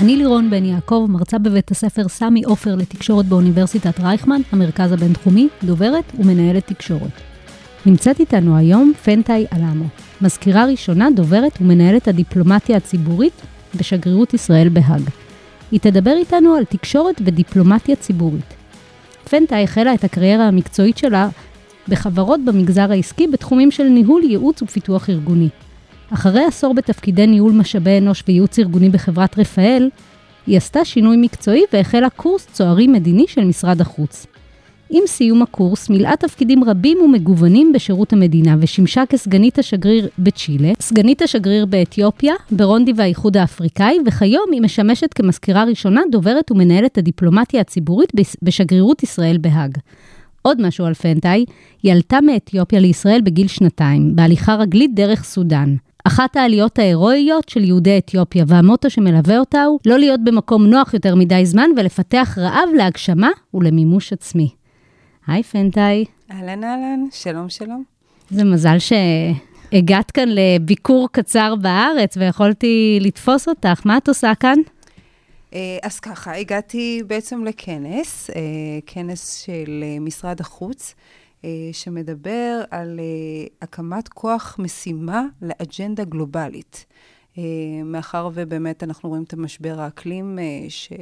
אני לירון בן יעקב, מרצה בבית הספר סמי עופר לתקשורת באוניברסיטת רייכמן, המרכז הבינתחומי, דוברת ומנהלת תקשורת. נמצאת איתנו היום פנטאי אלמו, מזכירה ראשונה, דוברת ומנהלת הדיפלומטיה הציבורית בשגרירות ישראל בהאג. היא תדבר איתנו על תקשורת ודיפלומטיה ציבורית. פנטה החלה את הקריירה המקצועית שלה בחברות במגזר העסקי בתחומים של ניהול, ייעוץ ופיתוח ארגוני. אחרי עשור בתפקידי ניהול משאבי אנוש וייעוץ ארגוני בחברת רפאל, היא עשתה שינוי מקצועי והחלה קורס צוערי מדיני של משרד החוץ. עם סיום הקורס מילאה תפקידים רבים ומגוונים בשירות המדינה ושימשה כסגנית השגריר בצ'ילה, סגנית השגריר באתיופיה, ברונדי והאיחוד האפריקאי, וכיום היא משמשת כמזכירה ראשונה, דוברת ומנהלת הדיפלומטיה הציבורית בשגרירות ישראל בהאג. עוד משהו על פנטאי, היא עלתה מאתיופיה לישראל בגיל שנתיים, בהליכה רגלית דרך סודאן. אחת העליות ההירואיות של יהודי אתיופיה, והמוטו שמלווה אותה הוא לא להיות במקום נוח יותר מדי זמן ולפתח רעב להגשמה ולמימוש עצמי. היי פנטאי. אהלן אהלן, שלום שלום. זה מזל שהגעת כאן לביקור קצר בארץ ויכולתי לתפוס אותך. מה את עושה כאן? אה, אז ככה, הגעתי בעצם לכנס, אה, כנס של אה, משרד החוץ, שמדבר על הקמת כוח משימה לאג'נדה גלובלית. מאחר ובאמת אנחנו רואים את המשבר האקלים, ש...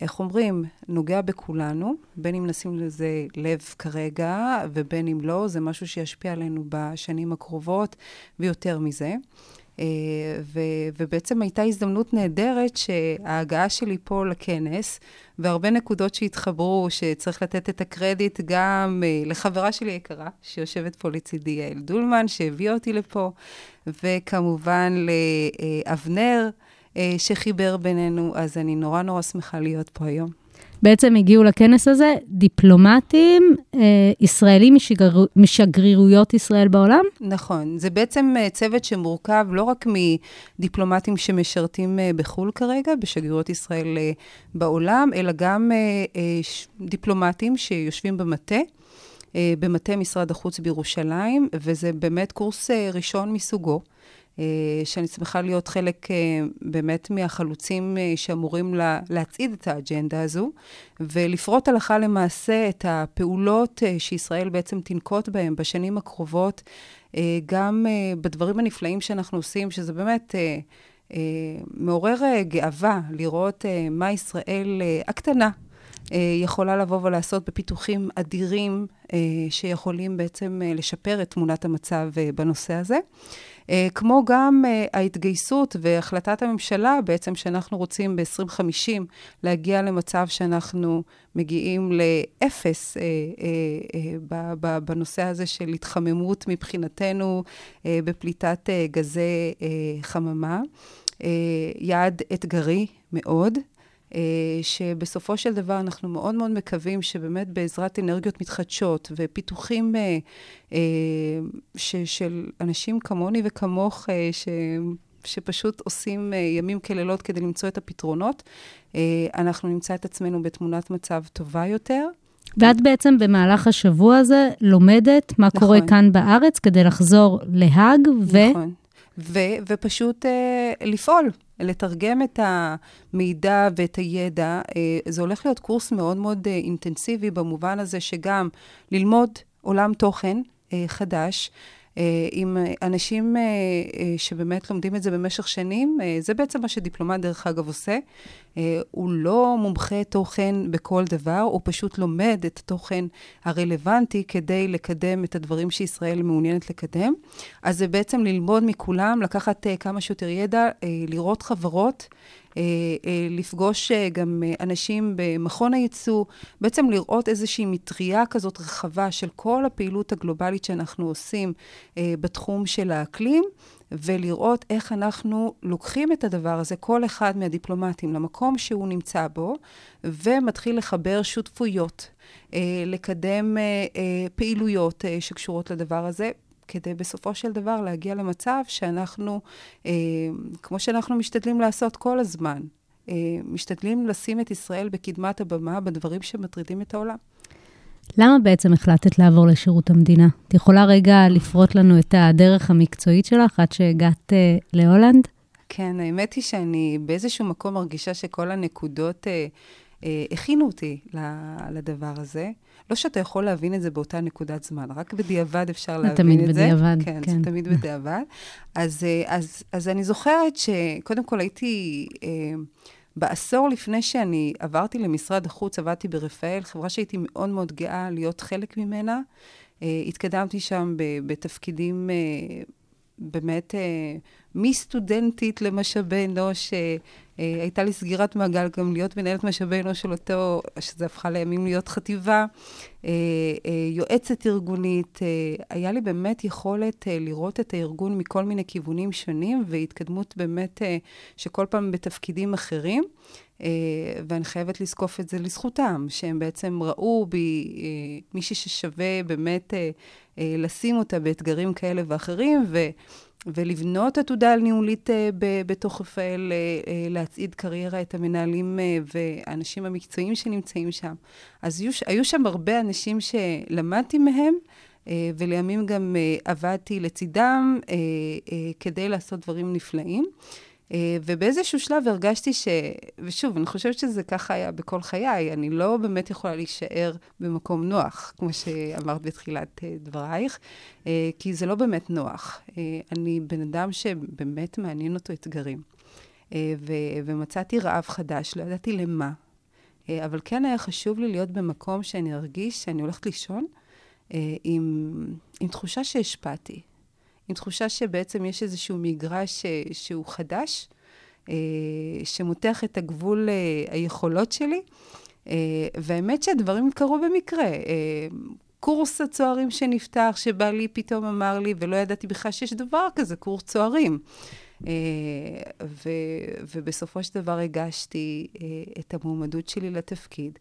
איך אומרים, נוגע בכולנו, בין אם נשים לזה לב כרגע ובין אם לא, זה משהו שישפיע עלינו בשנים הקרובות ויותר מזה. אה, ו- ובעצם הייתה הזדמנות נהדרת שההגעה שלי פה לכנס, והרבה נקודות שהתחברו, שצריך לתת את הקרדיט גם uh, לחברה שלי היקרה, שיושבת פה לצידי, יעל דולמן, שהביאה אותי לפה, וכמובן לאבנר. אה, שחיבר בינינו, אז אני נורא נורא שמחה להיות פה היום. בעצם הגיעו לכנס הזה דיפלומטים אה, ישראלים משגר... משגרירויות ישראל בעולם? נכון, זה בעצם אה, צוות שמורכב לא רק מדיפלומטים שמשרתים אה, בחו"ל כרגע, בשגרירויות ישראל אה, בעולם, אלא גם אה, אה. דיפלומטים שיושבים במטה. אה, במטה משרד החוץ בירושלים, וזה באמת קורס אה, ראשון מסוגו. אה, שאני שמחה להיות חלק אה, באמת מהחלוצים אה, שאמורים לה, להצעיד את האג'נדה הזו, ולפרוט הלכה למעשה את הפעולות שישראל בעצם תנקוט בהן בשנים הקרובות, גם בדברים הנפלאים שאנחנו עושים, שזה באמת... מעורר גאווה לראות מה ישראל הקטנה יכולה לבוא ולעשות בפיתוחים אדירים שיכולים בעצם לשפר את תמונת המצב בנושא הזה. אה, כמו גם אה, ההתגייסות והחלטת הממשלה בעצם שאנחנו רוצים ב-2050 להגיע למצב שאנחנו מגיעים לאפס אה, בנושא הזה של התחממות מבחינתנו בפליטת גזי חממה. יעד אתגרי מאוד. אה, שבסופו של דבר אנחנו מאוד מאוד מקווים שבאמת בעזרת אנרגיות מתחדשות ופיתוחים אה, אה, ש, של אנשים כמוני וכמוך, ש... שפשוט עושים ימים כלילות כדי למצוא את הפתרונות, אנחנו נמצא את עצמנו בתמונת מצב טובה יותר. ואת בעצם במהלך השבוע הזה לומדת מה נכון. קורה כאן בארץ כדי לחזור להאג ו... נכון. ו- ופשוט uh, לפעול, לתרגם את המידע ואת הידע. Uh, זה הולך להיות קורס מאוד מאוד uh, אינטנסיבי במובן הזה שגם ללמוד עולם תוכן uh, חדש. אה, עם אנשים אה, אה, שבאמת לומדים את זה במשך שנים. זה בעצם מה שדיפלומט, דרך אגב, עושה. הוא לא מומחה תוכן בכל דבר, הוא פשוט לומד את התוכן הרלוונטי כדי לקדם את הדברים שישראל מעוניינת לקדם. אז זה בעצם ללמוד מכולם, לקחת כמה שיותר ידע, לראות חברות. אה, אה, לפגוש אה, גם אנשים במכון הייצוא, בעצם לראות איזושהי מטריה כזאת רחבה של כל הפעילות הגלובלית שאנחנו עושים בתחום של האקלים. ולראות איך אנחנו לוקחים את הדבר הזה, כל אחד מהדיפלומטים, למקום שהוא נמצא בו, ומתחיל לחבר שותפויות, לקדם פעילויות שקשורות לדבר הזה. כדי בסופו של דבר להגיע למצב שאנחנו, אה, כמו שאנחנו משתדלים לעשות כל הזמן, אה, משתדלים לשים את ישראל בקדמת הבמה בדברים שמטרידים את העולם. למה בעצם החלטת לעבור לשירות המדינה? את יכולה רגע לפרוט לנו את הדרך המקצועית שלך עד שהגעת אה, להולנד? כן, האמת היא שאני באיזשהו מקום מרגישה שכל הנקודות אה, הכינו אותי לדבר הזה. לא שאתה יכול להבין את זה באותה נקודת זמן, רק בדיעבד אפשר להבין תמיד את זה. בדיעבד, כן, כן. זה תמיד בדיעבד. אז, אה, אז, אז אני זוכרת שקודם כל הייתי... אה, בעשור לפני שאני עברתי למשרד החוץ, עבדתי ברפאל, חברה שהייתי מאוד מאוד גאה להיות חלק ממנה. אה, התקדמתי שם ב- בתפקידים אה, באמת אה, מסטודנטית למשאבי אנוש. אה, אה, הייתה לי סגירת מעגל גם להיות מנהלת משאבי אנוש של אותו, שזה הפכה לימים להיות חטיבה, אה, יועצת ארגונית. היה לי באמת יכולת לראות את הארגון מכל מיני כיוונים שונים, והתקדמות באמת שכל פעם בתפקידים אחרים. ואני חייבת לזקוף את זה לזכותם, שהם בעצם ראו בי מישהי ששווה באמת לשים אותה באתגרים כאלה ואחרים, ו... ולבנות עתודה ניהולית ב- בתוך רפאל, uh, uh, להצעיד קריירה את המנהלים והאנשים המקצועיים שנמצאים שם. אז היו, היו שם הרבה אנשים שלמדתי מהם, ולימים גם עבדתי לצידם כדי לעשות דברים נפלאים. Uh, ובאיזשהו שלב הרגשתי ש... ושוב, אני חושבת שזה ככה היה בכל חיי, אני לא באמת יכולה להישאר במקום נוח, כמו שאמרת בתחילת uh, דברייך, uh, כי זה לא באמת נוח. אני בן אדם שבאמת מעניין אותו אתגרים. ו- ומצאתי רעב חדש, לא ידעתי למה. אבל כן היה חשוב לי להיות במקום שאני ארגיש שאני הולכת לישון עם, עם תחושה שהשפעתי. עם תחושה שבעצם יש איזשהו מגרש אה, שהוא חדש, אה, שמותח את הגבול אה, היכולות שלי, והאמת שהדברים קרו במקרה. קורס הצוערים שנפתח, שבעלי פתאום אמר לי, ולא ידעתי בכלל שיש דבר כזה, קורס צוערים. ו- ובסופו של דבר הגשתי את המועמדות שלי לתפקיד.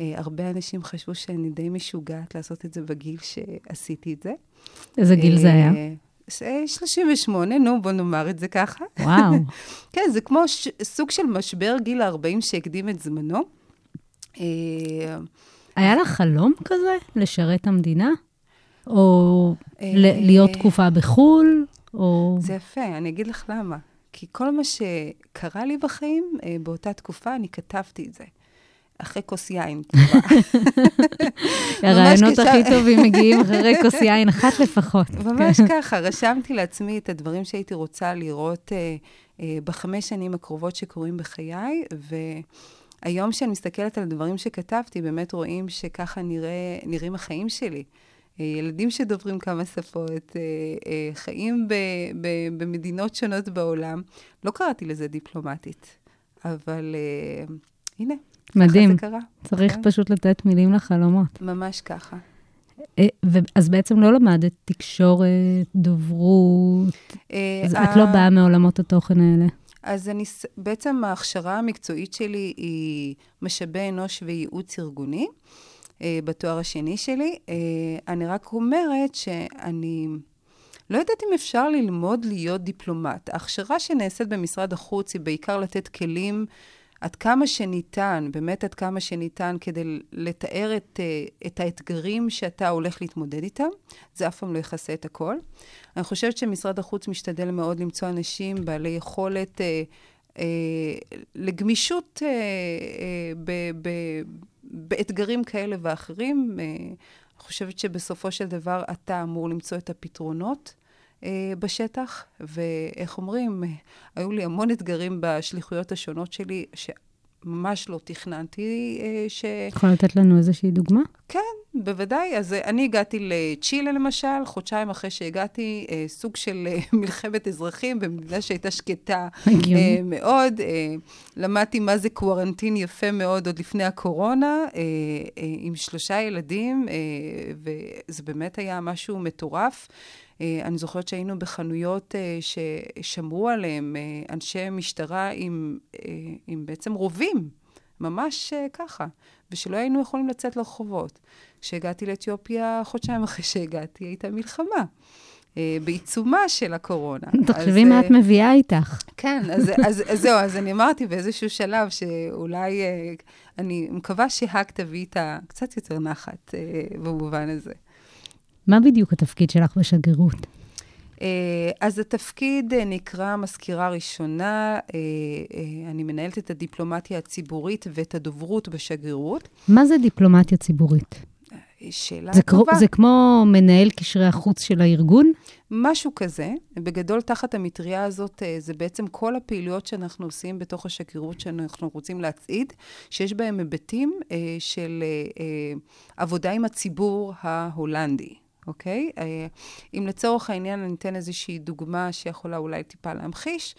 הרבה אנשים חשבו שאני די משוגעת לעשות את זה בגיל שעשיתי את זה. איזה גיל זה היה? אה, אה, 38, נו, בוא נאמר את זה ככה. וואו. כן, זה כמו ש... סוג של משבר גיל ה-40 שהקדים את זמנו. אה, היה לך חלום כזה, לשרת המדינה? או אה, להיות תקופה בחו"ל? או... זה יפה, אני אגיד לך למה. כי כל מה שקרה לי בחיים, אה, באותה תקופה, אני כתבתי את זה. אחרי כוס יין. הרעיונות כשם- הכי טובים מגיעים אחרי כוס יין אחת לפחות. ממש ככה, רשמתי לעצמי את הדברים שהייתי רוצה לראות אה, אה, בחמש שנים הקרובות שקורים בחיי, והיום כשאני מסתכלת על הדברים שכתבתי, באמת רואים שככה נראה, נראים החיים שלי. אה, ילדים שדוברים כמה שפות, חיים ב, ב, במדינות שונות בעולם. לא קראתי לזה דיפלומטית, אבל הנה, מדהים. ככה זה קרה. צריך כן. פשוט לתת מילים לחלומות. ממש ככה. אה, אז בעצם לא למדת תקשורת, דוברות, אה, אז את לא באה מעולמות התוכן האלה. אז אני, בעצם ההכשרה המקצועית שלי היא משאבי אנוש וייעוץ ארגוני, אה, בתואר השני שלי. אני רק אומרת שאני לא יודעת אם אפשר ללמוד להיות דיפלומט. ההכשרה שנעשית במשרד החוץ היא בעיקר לתת כלים עד כמה שניתן, באמת עד כמה שניתן, כדי לתאר את, אה, את האתגרים שאתה הולך להתמודד איתם. זה אף פעם לא יכסה את הכל. אני חושבת שמשרד החוץ משתדל מאוד למצוא אנשים בעלי יכולת אה, אה, לגמישות אה, אה, ב, ב, באתגרים כאלה ואחרים. אה, אני חושבת שבסופו של דבר אתה אמור למצוא את הפתרונות. אה, בשטח, ואיך אומרים, היו לי המון אתגרים בשליחויות השונות שלי, שממש לא תכננתי אה, ש... יכול לתת לנו איזושהי דוגמה? כן, בוודאי. אז אה, אני הגעתי לצ'ילה למשל, חודשיים אחרי שהגעתי, אה, סוג של אה, מלחמת אזרחים במדינה שהייתה שקטה. אה, מאוד. אה, למדתי מה זה קוורנטין יפה מאוד עוד לפני הקורונה, אה, אה, עם שלושה ילדים, אה, וזה באמת היה משהו מטורף. אני זוכרת שהיינו בחנויות ששמרו עליהם אנשי משטרה עם, עם בעצם רובים, ממש ככה, ושלא היינו יכולים לצאת לרחובות. כשהגעתי לאתיופיה, חודשיים אחרי שהגעתי, הייתה מלחמה. אה, בעיצומה של הקורונה. תחשבי מה אה, את מביאה איתך. כן, אז, אז, אז זהו, אז אני אמרתי באיזשהו שלב שאולי, אה, אני מקווה שהאג תביא איתה קצת יותר נחת במובן הזה. מה בדיוק התפקיד שלך בשגרירות? אה, אז התפקיד אה, נקרא מזכירה ראשונה, אה, אני מנהלת את הדיפלומטיה הציבורית ואת הדוברות בשגרירות. מה זה דיפלומטיה ציבורית? שאלה זה, טובה. זה כמו מנהל קשרי החוץ של הארגון? משהו כזה. בגדול, תחת המטריה הזאת, זה בעצם כל הפעילויות שאנחנו עושים בתוך השגרירות שאנחנו רוצים להצעיד, שיש בהם היבטים של עבודה עם הציבור ההולנדי. אוקיי? אה, אם לצורך העניין אני אתן איזושהי דוגמה שיכולה אולי טיפה להמחיש,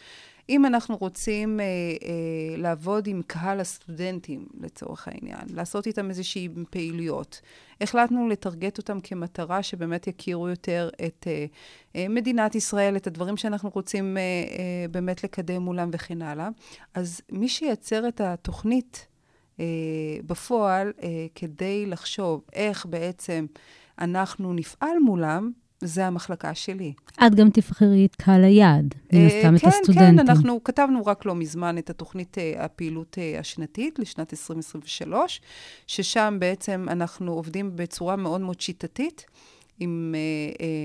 אם אנחנו רוצים אה, אה, לעבוד עם קהל הסטודנטים, לצורך העניין, לעשות איתם איזושהי פעילויות, החלטנו לטרגט אותם כמטרה שבאמת יכירו יותר את אה, אה, מדינת ישראל, את הדברים שאנחנו רוצים אה, אה, באמת לקדם מולם וכן הלאה. אז מי שייצר את התוכנית אה, בפועל, אה, כדי לחשוב איך בעצם אנחנו נפעל מולם, זה המחלקה שלי. את גם תבחרי את קהל היעד, מן אה, הסתם את כן, הסטודנטים. כן, אנחנו כתבנו רק לא מזמן את התוכנית אה, הפעילות אה, השנתית לשנת 2023, ששם בעצם אנחנו עובדים בצורה מאוד מאוד שיטתית, עם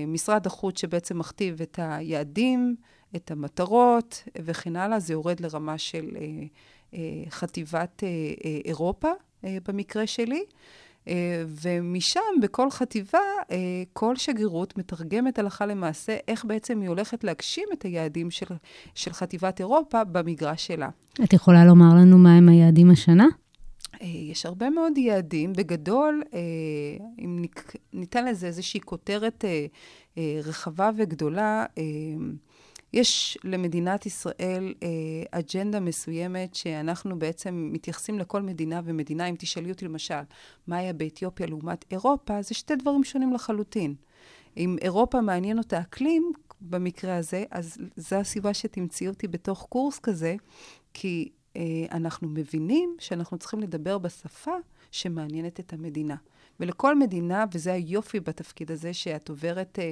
משרד החוץ שבעצם מכתיב את היעדים, את המטרות וכן הלאה. זה יורד לרמה של חטיבת אירופה, במקרה שלי. Uh, ומשם, בכל חטיבה, uh, כל שגרירות מתרגמת הלכה למעשה איך בעצם היא הולכת להגשים את היעדים של, של חטיבת אירופה במגרש שלה. את יכולה לומר לנו מהם היעדים השנה? Uh, יש הרבה מאוד יעדים. בגדול, אם ניתן לזה איזושהי כותרת רחבה וגדולה, יש למדינת ישראל אה, אג'נדה מסוימת שאנחנו בעצם מתייחסים לכל מדינה ומדינה. אם תשאלי אותי למשל, מה היה באתיופיה לעומת אירופה, זה שתי דברים שונים לחלוטין. אם אירופה מעניין אותה אקלים, במקרה הזה, אז זו הסיבה שתמצאי אותי בתוך קורס כזה, כי אה, אנחנו מבינים שאנחנו צריכים לדבר בשפה שמעניינת את המדינה. ולכל מדינה, וזה היופי בתפקיד הזה, שאת עוברת, אה,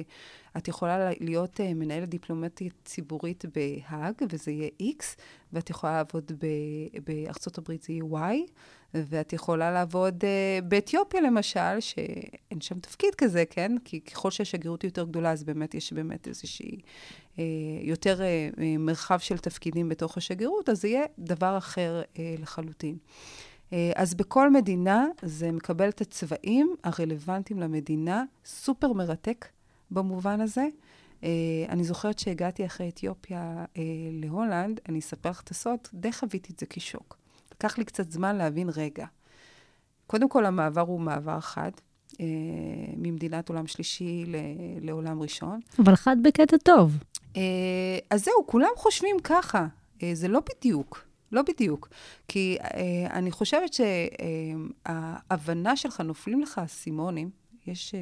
את יכולה להיות אה, מנהלת דיפלומטית ציבורית בהאג, וזה יהיה X, ואת יכולה לעבוד ב- בארצות הברית, זה יהיה Y, ואת יכולה לעבוד uh, באתיופיה למשל, שאין שם תפקיד כזה, כן? כי ככל שהשגרירות יותר גדולה, אז באמת יש באמת איזושהי, יותר מרחב של תפקידים בתוך השגרירות, אז זה יהיה דבר אחר לחלוטין. Uh, אז בכל מדינה זה מקבל את הצבעים הרלוונטיים למדינה, סופר מרתק במובן הזה. Uh, אני זוכרת שהגעתי אחרי אתיופיה uh, להולנד, אני אספר לך את הסוד, די חוויתי את זה כשוק. לקח לי קצת זמן להבין, רגע, קודם כל המעבר הוא מעבר חד, אה, ממדינת עולם שלישי ל- לעולם ראשון. אבל חד בקטע טוב. אה, אז זהו, כולם חושבים ככה. אה, זה לא בדיוק, לא בדיוק. כי אה, אני חושבת שההבנה שלך, נופלים לך אסימונים, יש אה,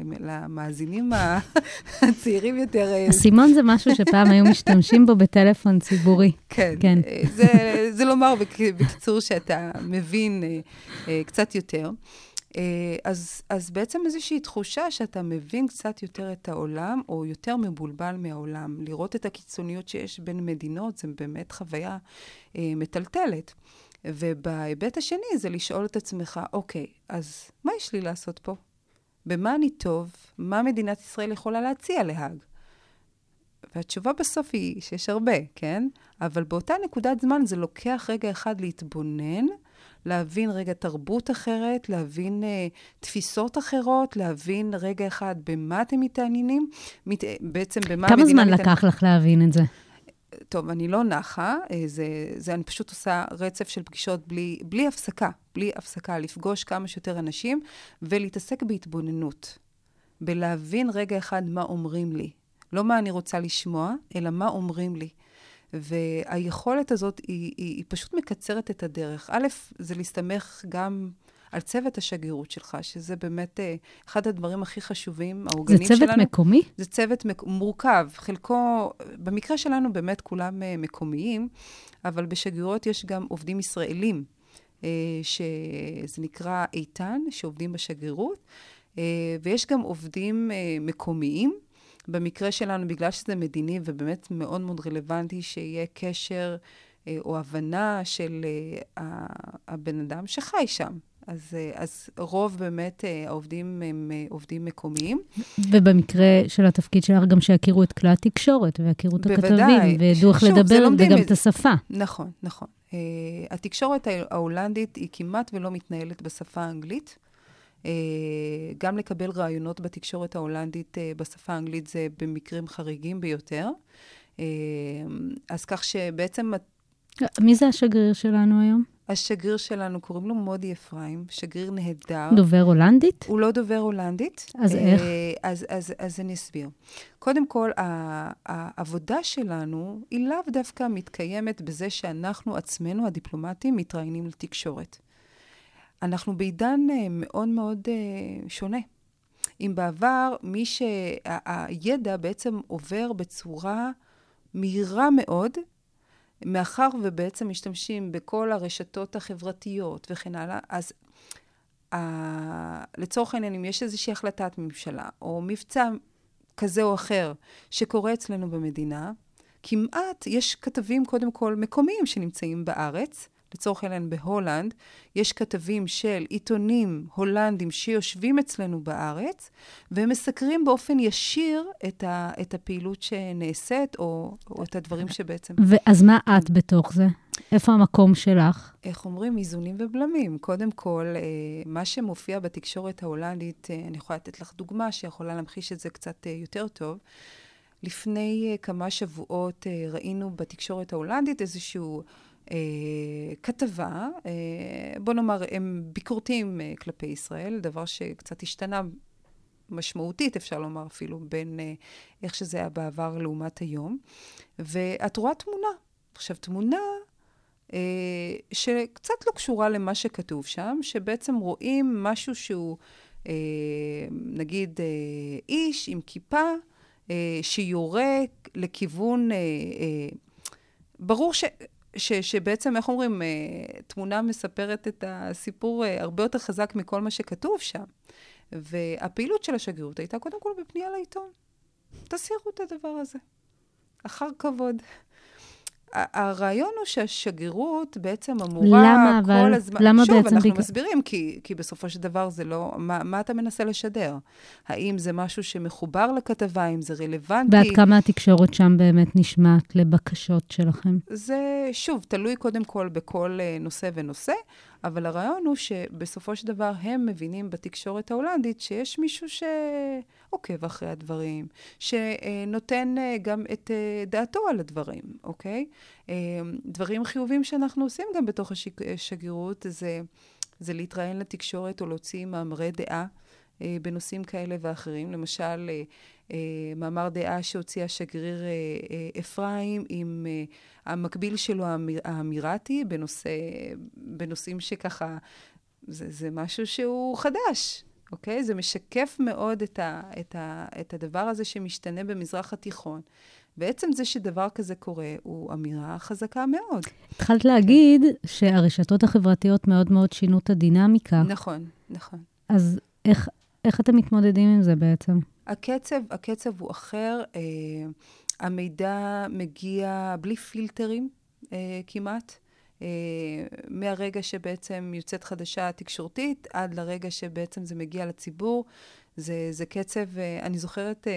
למ- למאזינים הצעירים יותר... אה, אסימון זה משהו שפעם היו משתמשים בו בטלפון ציבורי. כן. כן. אה, זה, זה לומר בק- בקיצור שאתה מבין אה, אה, קצת יותר. אה, אז, אז בעצם איזושהי תחושה שאתה מבין קצת יותר את העולם, או יותר מבולבל מהעולם. לראות את הקיצוניות שיש בין מדינות, זה באמת חוויה אה, מטלטלת. ובהיבט השני זה לשאול את עצמך, אוקיי, אז מה יש לי לעשות פה? במה אני טוב? מה מדינת ישראל יכולה להציע להאג? והתשובה בסוף היא שיש הרבה, כן? אבל באותה נקודת זמן זה לוקח רגע אחד להתבונן, להבין רגע תרבות אחרת, להבין uh, תפיסות אחרות, להבין רגע אחד במה אתם מתעניינים, מת, בעצם במה כמה המדינה זמן מתעניינת. לקח לך להבין את זה? טוב, אני לא נחה, אה, זה, זה, אני פשוט עושה רצף של פגישות בלי, בלי הפסקה, בלי הפסקה, לפגוש כמה שיותר אנשים ולהתעסק בהתבוננות, בלהבין רגע אחד מה אומרים לי. לא מה אני רוצה לשמוע, אלא מה אומרים לי. והיכולת הזאת היא, היא, היא פשוט מקצרת את הדרך. א', זה להסתמך גם על צוות השגרירות שלך, שזה באמת אה, אחד הדברים הכי חשובים, זה העוגנים צוות שלנו. מקומי? זה צוות מק- מורכב, חלקו, במקרה שלנו באמת כולם אה, מקומיים, אבל בשגרירות יש גם עובדים ישראלים, אה, שזה נקרא איתן, שעובדים בשגרירות, ויש גם עובדים מקומיים. במקרה שלנו, בגלל שזה מדיני ובאמת מאוד מאוד רלוונטי שיהיה קשר אה, או הבנה של אה, הבן אדם שחי שם. אז, אה, אז רוב באמת אה, העובדים הם אה, עובדים מקומיים. ובמקרה של התפקיד שלך, גם שיכירו את כלי התקשורת, ויכירו את בוודאי. הכתבים, וידעו איך לדבר, וגם את את. השפה. נכון, נכון. Uh, התקשורת הה- ההולנדית היא כמעט ולא מתנהלת בשפה האנגלית. Uh, גם לקבל רעיונות בתקשורת ההולנדית uh, בשפה האנגלית זה במקרים חריגים ביותר. Uh, אז כך שבעצם מי זה השגריר שלנו היום? השגריר שלנו, קוראים לו מודי אפרים, שגריר נהדר. דובר הולנדית? הוא לא דובר הולנדית. אז אה, איך? אז, אז, אז אני אסביר. קודם כל, העבודה שלנו היא לאו דווקא מתקיימת בזה שאנחנו עצמנו, הדיפלומטים, מתראיינים לתקשורת. אנחנו בעידן אה, מאוד מאוד אה, שונה. אם בעבר, מי שהידע בעצם עובר בצורה מהירה מאוד, מאחר ובעצם משתמשים בכל הרשתות החברתיות וכן הלאה, אז ה... לצורך העניין, אם יש איזושהי החלטת ממשלה, או מבצע כזה או אחר שקורה אצלנו במדינה, כמעט יש כתבים, קודם כל, מקומיים שנמצאים בארץ. לצורך העניין, בהולנד, יש כתבים של עיתונים הולנדים שיושבים אצלנו בארץ, והם מסקרים באופן ישיר את, ה, את הפעילות שנעשית, או, או את הדברים שבעצם... ואז מה את בתוך זה? איפה המקום שלך? איך אומרים? איזונים ובלמים. קודם כל, אה, מה שמופיע בתקשורת ההולנדית, אה, אני יכולה לתת לך דוגמה שיכולה להמחיש את זה קצת אה, יותר טוב. לפני כמה שבועות ראינו בתקשורת ההולנדית איזשהו אה, כתבה, אה, בוא נאמר, הם ביקורתיים אה, כלפי ישראל, דבר שקצת השתנה משמעותית, אפשר לומר אפילו, בין אה, איך שזה היה בעבר לעומת היום. ואת רואה תמונה. עכשיו, תמונה אה, שקצת לא קשורה למה שכתוב שם, שבעצם רואים משהו שהוא, אה, נגיד, אה, איש עם כיפה, אה, שיורה לכיוון, אה, אה, ברור ש... ש, שבעצם, איך אומרים, אה, תמונה מספרת את הסיפור אה, הרבה יותר חזק מכל מה שכתוב שם. והפעילות של השגרירות הייתה קודם כל בפנייה לעיתון. תסירו את הדבר הזה. אחר כבוד. הרעיון הוא שהשגרירות בעצם אמורה למה, כל אבל? הזמן... למה שוב, בעצם אנחנו בגלל- מסבירים, כי, כי בסופו של דבר זה לא... מה, מה אתה מנסה לשדר? האם זה משהו שמחובר לכתבה? האם זה רלוונטי? ועד כמה התקשורת שם באמת נשמעת לבקשות שלכם? זה, שוב, תלוי קודם כל בכל אה, נושא ונושא, אבל הרעיון הוא שבסופו של דבר הם מבינים בתקשורת ההולנדית שיש מישהו שעוקב אחרי הדברים, שנותן אה, גם את אה, דעתו על הדברים, אוקיי? אה, דברים חיובים שאנחנו עושים גם בתוך השגרירות זה, זה להתראיין לתקשורת או להוציא מאמרי דעה. בנושאים כאלה ואחרים. למשל, מאמר דעה שהוציא השגריר אפרים עם המקביל שלו האמיר, האמירתי בנושא, בנושאים שככה, זה, זה משהו שהוא חדש, אוקיי? זה משקף מאוד את, ה, את, ה, את הדבר הזה שמשתנה במזרח התיכון. ועצם זה שדבר כזה קורה, הוא אמירה חזקה מאוד. התחלת להגיד שהרשתות החברתיות מאוד מאוד שינו את הדינמיקה, נכון, נכון. אז איך, איך אתם מתמודדים עם זה בעצם? הקצב, הקצב הוא אחר, אה, המידע מגיע בלי פילטרים אה, כמעט. אה, מהרגע שבעצם יוצאת חדשה תקשורתית עד לרגע שבעצם זה מגיע לציבור. זה, זה קצב, אה, אני זוכרת, אה,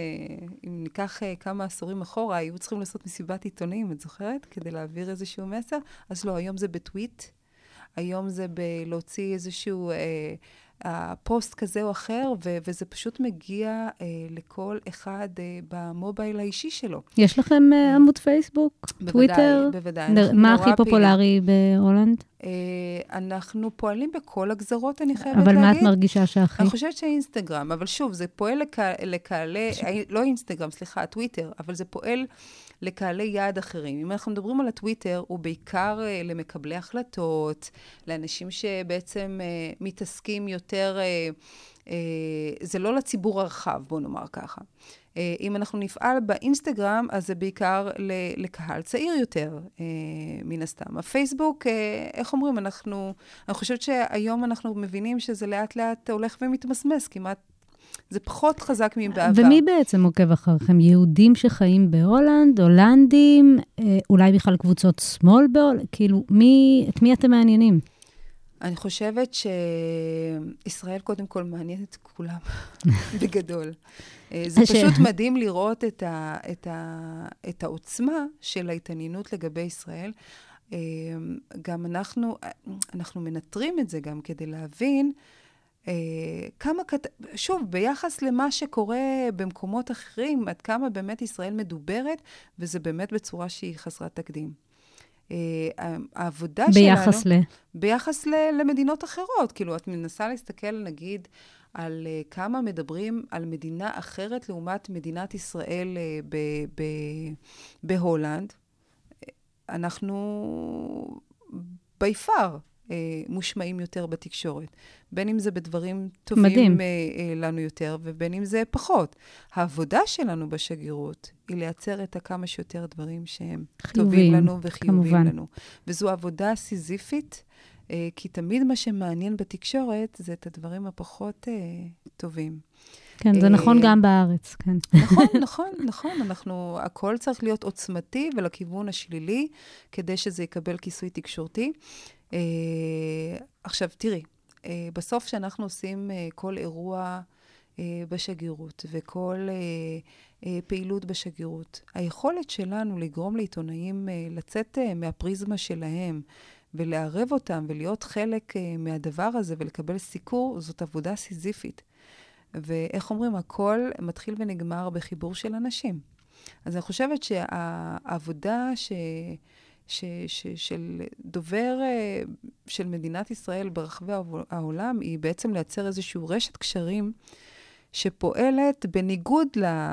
אם ניקח כמה עשורים אחורה, היו צריכים לעשות מסיבת עיתונים, את זוכרת? כדי להעביר איזשהו מסר. אז לא, היום זה בטוויט, היום זה בלהוציא איזשהו... אה, הפוסט כזה או אחר, ו- וזה פשוט מגיע אה, לכל אחד אה, ב mobile האישי שלו. יש לכם אה, עמוד פייסבוק, בוודאי, טוויטר? בוודאי. אנחנו מה הכי פופולרי בהולנד? אה, אנחנו פועלים בכל הגזרות, אני חייבת אבל להגיד. מה את מרגישה שהכי? אני חושבת שאינסטגרם, אבל שוב, זה פועל לקה- לקהלי, לא אינסטגרם, סליחה, טוויטר, אבל זה פועל לקהלי יעד אחרים. אם אנחנו מדברים על הטוויטר, הוא בעיקר אה, למקבלי החלטות, לאנשים שבעצם אה, מתעסקים יותר, אה, אה, זה לא לציבור הרחב, בואו נאמר ככה. אה, אם אנחנו נפעל באינסטגרם, אז זה בעיקר לקהל צעיר יותר, אה, מן הסתם. הפייסבוק, אה, איך אומרים, אנחנו, אני חושבת שהיום אנחנו מבינים שזה לאט לאט הולך ומתמסמס, כמעט, זה פחות חזק מבעבר. ומי בעצם עוקב אחריכם? יהודים שחיים בהולנד, הולנדים, אה, אולי בכלל קבוצות שמאל בהולנד? כאילו, מי, את מי אתם מעניינים? אני חושבת שישראל קודם כל מעניינת את כולם, בגדול. אה, זה פשוט מדהים לראות את, ה, את, ה, את העוצמה של ההתעניינות לגבי ישראל. אה, גם אנחנו, אנחנו מנטרים את זה גם כדי להבין כמה, קט... שוב, ביחס למה שקורה במקומות אחרים, עד כמה באמת ישראל מדוברת, וזה באמת בצורה שהיא חסרת תקדים. אה, העבודה שלנו... ביחס ל... ביחס ל- למדינות אחרות. כאילו, את מנסה להסתכל, נגיד, על uh, כמה מדברים על מדינה אחרת לעומת מדינת ישראל uh, ב- ב- בהולנד. אנחנו by far uh, מושמעים יותר בתקשורת. בין אם זה בדברים טובים מדהים. uh, uh, לנו יותר, ובין אם זה פחות. העבודה שלנו בשגרירות היא לייצר את הכמה שיותר דברים שהם חיוביים, טובים לנו וחיוביים כמובן. לנו. וזו עבודה סיזיפית, אה, כי תמיד מה שמעניין בתקשורת זה את הדברים הפחות אה, טובים. כן, זה אה, נכון גם בארץ, כן. נכון, נכון, נכון. אנחנו, הכל צריך להיות עוצמתי ולכיוון השלילי, כדי שזה יקבל כיסוי תקשורתי. אה, עכשיו, תראי, אה, בסוף כשאנחנו עושים אה, כל אירוע אה, בשגרירות וכל אה, אה, פעילות בשגרירות, היכולת שלנו לגרום לעיתונאים אה, לצאת אה, מהפריזמה שלהם ולערב אותם ולהיות חלק אה, מהדבר הזה ולקבל סיקור, זאת עבודה סיזיפית. ואיך אומרים, הכל מתחיל ונגמר בחיבור של אנשים. אז אני חושבת שהעבודה ש... ש, ש, של דובר אה, של מדינת ישראל ברחבי העו- העולם היא בעצם לייצר איזושהי רשת קשרים שפועלת בניגוד ל,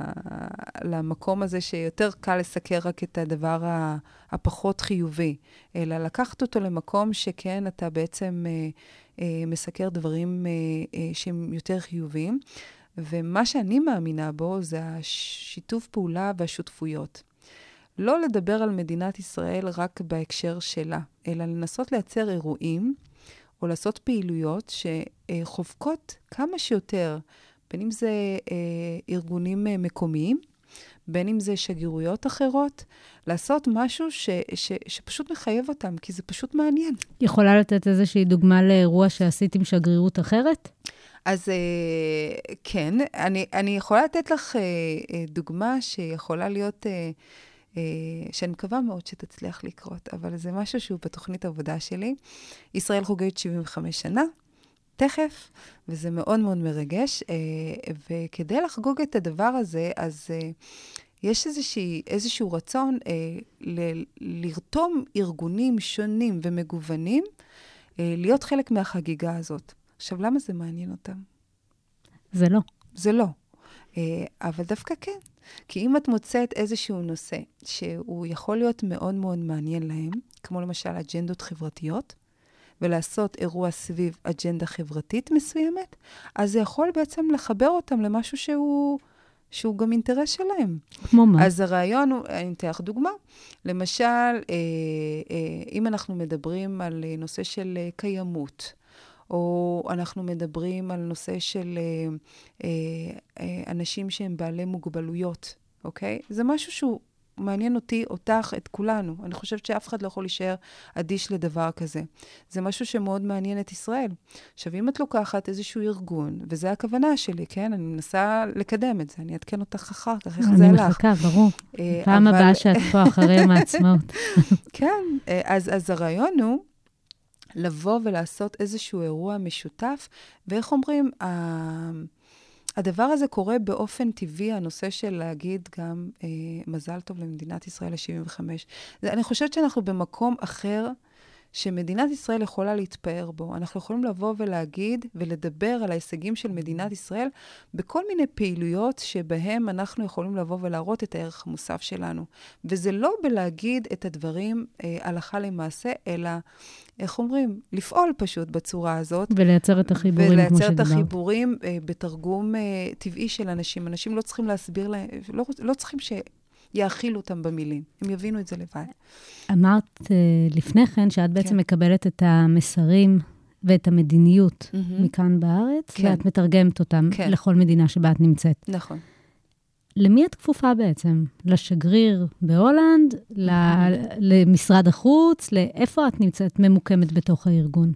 למקום הזה שיותר קל לסקר רק את הדבר הפחות חיובי, אלא לקחת אותו למקום שכן, אתה בעצם אה, אה, מסקר דברים שהם יותר חיוביים. ומה שאני מאמינה בו זה השיתוף פעולה והשותפויות. לא לדבר על מדינת ישראל רק בהקשר שלה, אלא לנסות לייצר אירועים או לעשות פעילויות שחובקות כמה שיותר, בין אם זה אה, ארגונים אה, מקומיים, בין אם זה שגרירויות אחרות, לעשות משהו ש, ש, שפשוט מחייב אותם, כי זה פשוט מעניין. יכולה לתת איזושהי דוגמה לאירוע שעשית עם שגרירות אחרת? אז אה, כן, אני, אני יכולה לתת לך דוגמה שיכולה להיות, שאני מקווה מאוד שתצליח לקרות, אבל זה משהו שהוא בתוכנית העבודה שלי. ישראל חוגגת 75 שנה, תכף, וזה מאוד מאוד מרגש. אה, וכדי לחגוג את הדבר הזה, אז אה, יש איזושהי, איזשהו רצון אה, ל, לרתום ארגונים שונים ומגוונים, אה, להיות חלק מהחגיגה הזאת. עכשיו, למה זה מעניין אותם? זה לא. זה לא. אה, אבל דווקא כן. כי אם את מוצאת איזשהו נושא שהוא יכול להיות מאוד מאוד מעניין להם, כמו למשל אג'נדות חברתיות, ולעשות אירוע סביב אג'נדה חברתית מסוימת, אז זה יכול בעצם לחבר אותם למשהו שהוא, שהוא גם אינטרס שלהם. כמו מה? אז הרעיון הוא, אני אתן לך דוגמה. למשל, אה, אה, אם אנחנו מדברים על אה, נושא של אה, קיימות, או אנחנו מדברים על נושא של אה, אה, אה, אנשים שהם בעלי מוגבלויות, אוקיי? זה משהו שהוא מעניין אותי, אותך, את כולנו. אני חושבת שאף אחד לא יכול להישאר אדיש לדבר כזה. זה משהו שמאוד מעניין את ישראל. עכשיו, אם את לוקחת איזשהו ארגון, וזו הכוונה שלי, כן? אני מנסה לקדם את זה, אני אעדכן אותך אחר כך, איך זה אני הלך. מחכה, ברור. אה, פעם הבאה שאת פה אחרי יום העצמאות. כן, אה, אז, אז הרעיון הוא לבוא ולעשות איזשהו אירוע משותף, ואיך אומרים, ה... הדבר הזה קורה באופן טבעי, הנושא של להגיד גם אה, מזל טוב למדינת ישראל ל-75. אני חושבת שאנחנו במקום אחר. שמדינת ישראל יכולה להתפאר בו. אנחנו יכולים לבוא ולהגיד ולדבר על ההישגים של מדינת ישראל בכל מיני פעילויות שבהם אנחנו יכולים לבוא ולהראות את הערך המוסף שלנו. וזה לא בלהגיד את הדברים אה, הלכה למעשה, אלא, איך אומרים? לפעול פשוט בצורה הזאת. ולייצר את החיבורים, כמו ולייצר שדיברת. את החיבורים אה, בתרגום אה, טבעי של אנשים. אנשים לא צריכים להסביר להם, לא, לא צריכים שיאכילו אותם במילים. הם יבינו את זה לבד. אמרת uh, לפני כן שאת בעצם כן. מקבלת את המסרים ואת המדיניות מהם. מכאן בארץ, כן. ואת מתרגמת אותם כן. לכל מדינה שבה את נמצאת. נכון. למי את כפופה בעצם? לשגריר בהולנד? ל- למשרד החוץ? לאיפה את נמצאת ממוקמת בתוך הארגון?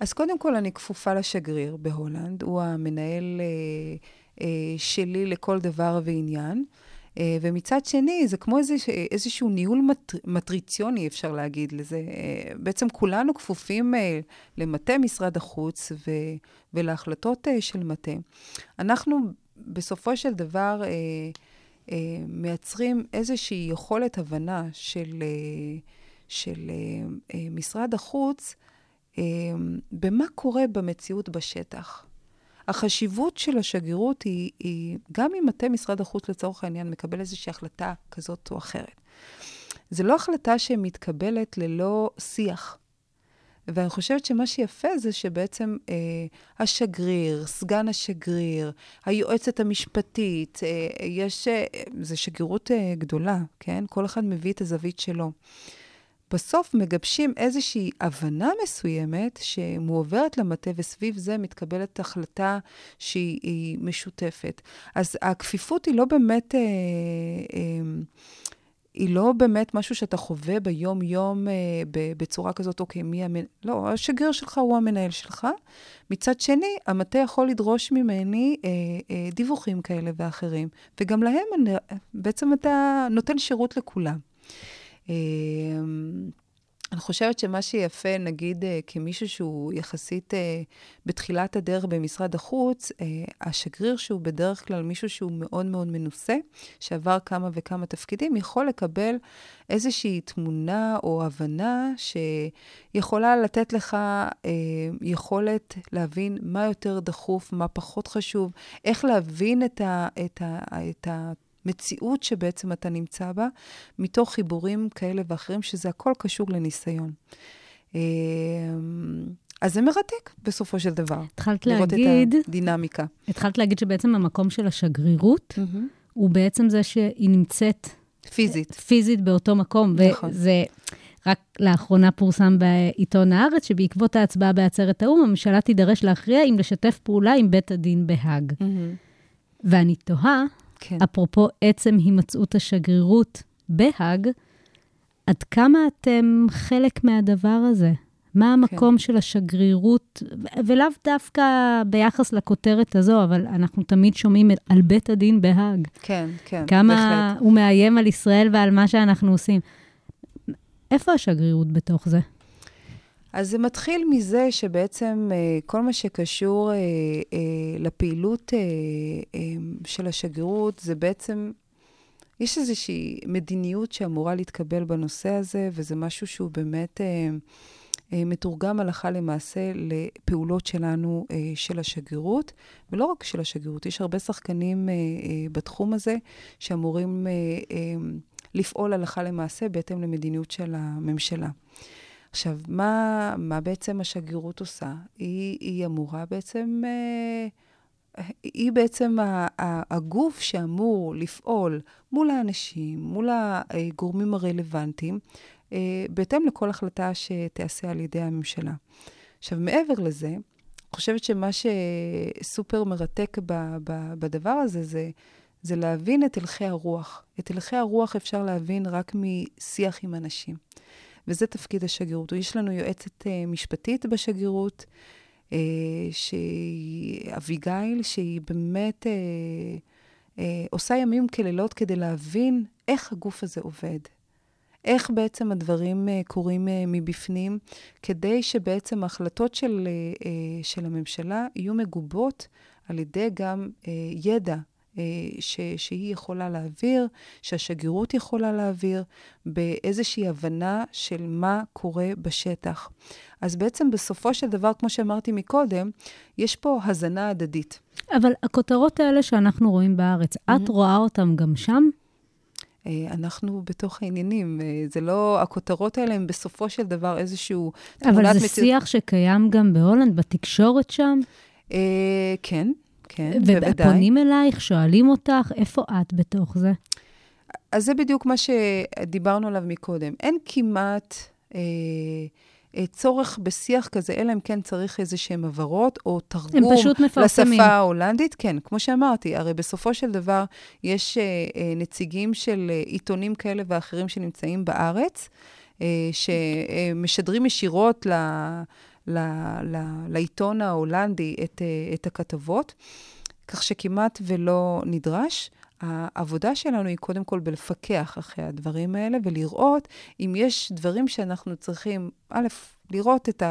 אז קודם כל, אני כפופה לשגריר בהולנד, הוא המנהל אה, אה, שלי לכל דבר ועניין. אה, ומצד שני, זה כמו איזה, איזשהו ניהול מטר, מטריציוני, אפשר להגיד לזה. אה, בעצם כולנו כפופים אה, למטה משרד החוץ ו, ולהחלטות אה, של מטה. אנחנו בסופו של דבר אה, אה, מייצרים איזושהי יכולת הבנה של, אה, של אה, אה, משרד החוץ, אה, במה קורה במציאות בשטח. החשיבות של השגרירות היא, היא, גם אם מטה משרד החוץ לצורך העניין מקבל איזושהי החלטה כזאת או אחרת, זו לא החלטה שמתקבלת ללא שיח. ואני חושבת שמה שיפה זה שבעצם אה, השגריר, סגן השגריר, היועצת המשפטית, אה, יש, אה, זו שגרירות אה, גדולה, כן? כל אחד מביא את הזווית שלו. בסוף מגבשים איזושהי הבנה מסוימת שמועברת למטה, וסביב זה מתקבלת החלטה שהיא היא משותפת. אז הכפיפות היא לא באמת... אה, אה, היא לא באמת משהו שאתה חווה ביום-יום אה, בצורה כזאת, אוקיי, מי המנהל? לא, השגריר שלך הוא המנהל שלך. מצד שני, המטה יכול לדרוש ממני אה, אה, דיווחים כאלה ואחרים, וגם להם אני, בעצם אתה נותן שירות לכולם. אה, אני חושבת שמה שיפה, נגיד, אה, כמישהו שהוא יחסית אה, בתחילת הדרך במשרד החוץ, אה, השגריר שהוא בדרך כלל מישהו שהוא מאוד מאוד מנוסה, שעבר כמה וכמה תפקידים, יכול לקבל איזושהי תמונה או הבנה שיכולה לתת לך יכולת להבין מה יותר דחוף, מה פחות חשוב, איך להבין את ה... את ה, את ה מציאות שבעצם אתה נמצא בה, מתוך חיבורים כאלה ואחרים, שזה הכל קשור לניסיון. אה, אז זה מרתק בסופו של דבר. התחלת לראות להגיד, את הדינמיקה. התחלת להגיד שבעצם המקום של השגרירות הוא בעצם זה שהיא נמצאת פיזית. פיזית באותו מקום. נכון. וזה רק לאחרונה פורסם בעיתון הארץ, שבעקבות ההצבעה בעצרת האו"ם, הממשלה תידרש להכריע אם לשתף פעולה עם בית הדין בהאג. ואני תוהה, כן. אפרופו עצם הימצאות השגרירות בהאג, עד כמה אתם חלק מהדבר הזה? מה המקום של השגרירות, ולאו דווקא ביחס לכותרת הזו, אבל אנחנו תמיד שומעים על בית הדין בהאג. כן, כן, כמה בהחלט. הוא מאיים על ישראל ועל מה שאנחנו עושים. איפה השגרירות בתוך זה? אז זה מתחיל מזה שבעצם אה, כל מה שקשור אה, אה, לפעילות של השגרירות, זה בעצם, יש איזושהי מדיניות שאמורה להתקבל בנושא הזה, וזה משהו שהוא באמת מתורגם הלכה למעשה לפעולות שלנו, של השגרירות, ולא רק של השגרירות, יש הרבה שחקנים בתחום הזה שאמורים לפעול הלכה למעשה בהתאם למדיניות של הממשלה. עכשיו, מה, מה בעצם השגרירות עושה? היא, היא אמורה בעצם, אה, היא בעצם הגוף שאמור לפעול מול האנשים, מול הגורמים הרלוונטיים, אה, בהתאם לכל החלטה שתיעשה על ידי הממשלה. עכשיו, מעבר לזה, אני חושבת שמה שסופר מרתק ב, ב, בדבר הזה, זה, זה להבין את הלכי הרוח. את הלכי הרוח אפשר להבין רק משיח עם אנשים. וזה תפקיד השגרירות. יש לנו יועצת אה, משפטית בשגרירות, אה, שהיא אביגיל, שהיא באמת אה, עושה ימים כלילות כדי להבין איך הגוף הזה עובד. איך בעצם הדברים קורים מבפנים, כדי שבעצם ההחלטות של, של הממשלה יהיו מגובות על ידי גם ידע ש, שהיא יכולה להעביר, שהשגרירות יכולה להעביר, באיזושהי הבנה של מה קורה בשטח. אז בעצם בסופו של דבר, כמו שאמרתי מקודם, יש פה הזנה הדדית. אבל הכותרות האלה שאנחנו רואים בארץ, את רואה אותן גם שם? אה, אנחנו בתוך העניינים, אה, זה לא, הכותרות האלה הן בסופו של דבר איזשהו אבל תמונת זה מציאות- שיח שקיים גם בהולנד, בתקשורת שם? אה, כן, כן, בוודאי. ופונים אלייך, שואלים אותך, איפה את בתוך זה? אז זה בדיוק מה שדיברנו עליו מקודם. אין כמעט אה, אה, צורך בשיח כזה, אלא אם כן צריך איזה שהם הבהרות או תרגום. לשפה ההולנדית. כן, כמו שאמרתי, הרי בסופו של דבר יש אה, אה, נציגים של אה, עיתונים כאלה ואחרים שנמצאים בארץ, אה, שמשדרים ישירות ל, ל, ל, לעיתון ההולנדי את, אה, את הכתבות, כך שכמעט ולא נדרש. העבודה שלנו היא קודם כל בלפקח אחרי הדברים האלה ולראות אם יש דברים שאנחנו צריכים, א', לראות את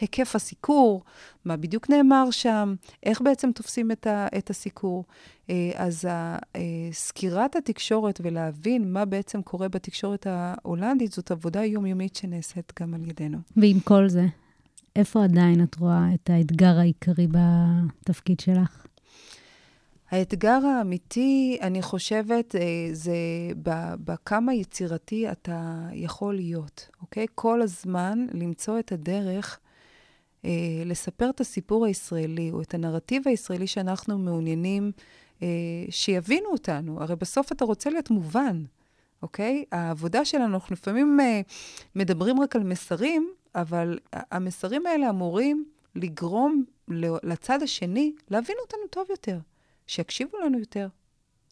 היקף הסיקור, מה בדיוק נאמר שם, איך בעצם תופסים את, ה, את הסיקור. אה, אז אה, סקירת התקשורת ולהבין מה בעצם קורה בתקשורת ההולנדית, זאת עבודה יומיומית שנעשית גם על ידינו. ועם כל זה, איפה עדיין את רואה את האתגר העיקרי בתפקיד שלך? האתגר האמיתי, אני חושבת, אה, זה בכמה יצירתי אתה יכול להיות, אוקיי? כל הזמן למצוא את הדרך אה, לספר את הסיפור הישראלי, או את הנרטיב הישראלי שאנחנו מעוניינים אה, שיבינו אותנו. הרי בסוף אתה רוצה להיות מובן, אוקיי? העבודה שלנו, אנחנו לפעמים אה, מדברים רק על מסרים, אבל המסרים האלה אמורים לגרום לצד השני להבין אותנו טוב יותר. שיקשיבו לנו יותר,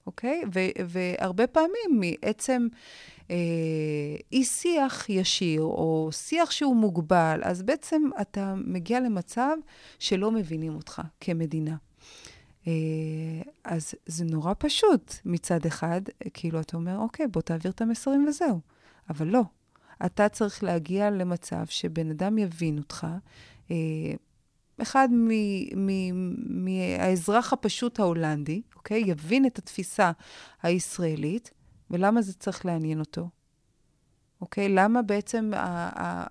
אוקיי? ו- והרבה פעמים מעצם אה, אי-שיח ישיר, או שיח שהוא מוגבל, אז בעצם אתה מגיע למצב שלא מבינים אותך כמדינה. אה, אז זה נורא פשוט מצד אחד, כאילו אתה אומר, אוקיי, בוא תעביר את המסרים וזהו. אבל לא. אתה צריך להגיע למצב שבן אדם יבין אותך. אה, אחד מהאזרח הפשוט ההולנדי, אוקיי? יבין את התפיסה הישראלית, ולמה זה צריך לעניין אותו. אוקיי? למה בעצם